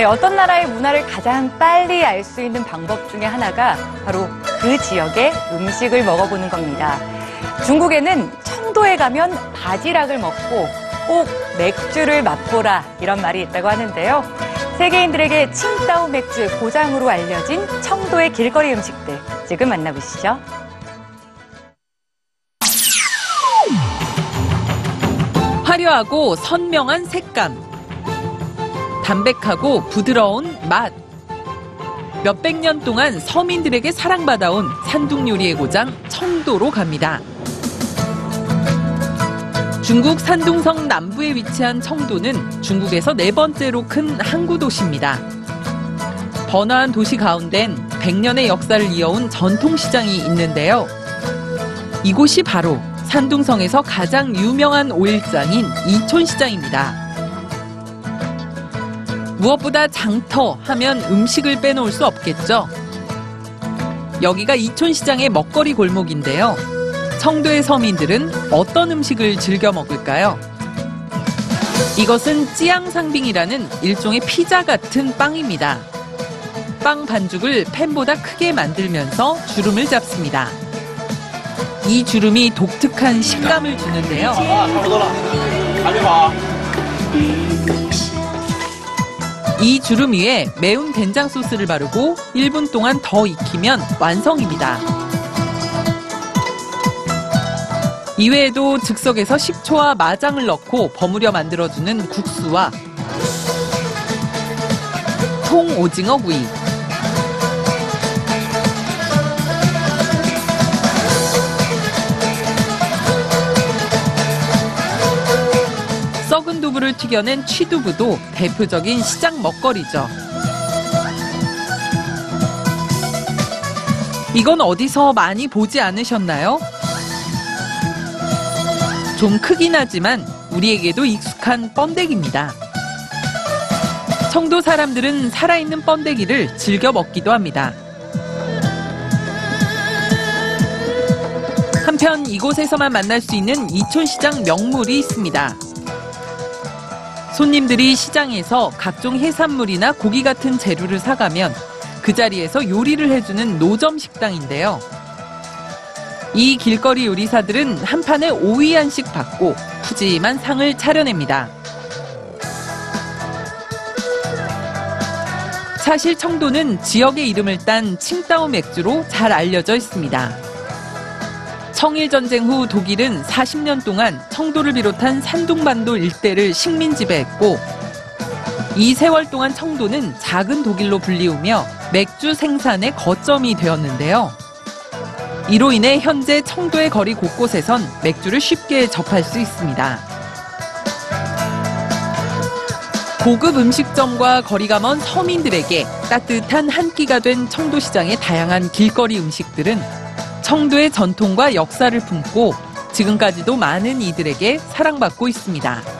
네, 어떤 나라의 문화를 가장 빨리 알 수 있는 방법 중에 하나가 바로 그 지역의 음식을 먹어보는 겁니다. 중국에는 청도에 가면 바지락을 먹고 꼭 맥주를 맛보라 이런 말이 있다고 하는데요. 세계인들에게 칭따오 맥주 고장으로 알려진 청도의 길거리 음식들 지금 만나보시죠. 화려하고 선명한 색감. 담백하고 부드러운 맛. 몇백 년 동안 서민들에게 사랑받아온 산둥 요리의 고장 청도로 갑니다. 중국 산둥성 남부에 위치한 청도는 중국에서 네 번째로 큰 항구 도시입니다. 번화한 도시 가운데는 100년의 역사를 이어온 전통시장이 있는데요. 이곳이 바로 산둥성에서 가장 유명한 오일장인 이촌시장입니다. 무엇보다 장터 하면 음식을 빼놓을 수 없겠죠. 여기가 이촌시장의 먹거리 골목인데요. 청도의 서민들은 어떤 음식을 즐겨 먹을까요? 이것은 찌양상빙이라는 일종의 피자 같은 빵입니다. 빵 반죽을 팬보다 크게 만들면서 주름을 잡습니다. 이 주름이 독특한 식감을 주는데요. 이 주름 위에 매운 된장 소스를 바르고 1분 동안 더 익히면 완성입니다. 이외에도 즉석에서 식초와 마장을 넣고 버무려 만들어주는 국수와 통 오징어 구이, 썩은 두부를 튀겨낸 취두부도 대표적인 시장 먹거리죠. 이건 어디서 많이 보지 않으셨나요? 좀 크긴 하지만 우리에게도 익숙한 번데기입니다. 청도 사람들은 살아있는 번데기를 즐겨 먹기도 합니다. 한편 이곳에서만 만날 수 있는 이촌시장 명물이 있습니다. 손님들이 시장에서 각종 해산물이나 고기 같은 재료를 사가면 그 자리에서 요리를 해주는 노점 식당인데요. 이 길거리 요리사들은 한 판에 오이 한씩 받고 푸짐한 상을 차려냅니다. 사실 청도는 지역의 이름을 딴 칭따오 맥주로 잘 알려져 있습니다. 청일전쟁 후 독일은 40년 동안 청도를 비롯한 산둥반도 일대를 식민 지배했고 이 세월 동안 청도는 작은 독일로 불리우며 맥주 생산의 거점이 되었는데요. 이로 인해 현재 청도의 거리 곳곳에선 맥주를 쉽게 접할 수 있습니다. 고급 음식점과 거리가 먼 서민들에게 따뜻한 한 끼가 된 청도시장의 다양한 길거리 음식들은 청도의 전통과 역사를 품고 지금까지도 많은 이들에게 사랑받고 있습니다.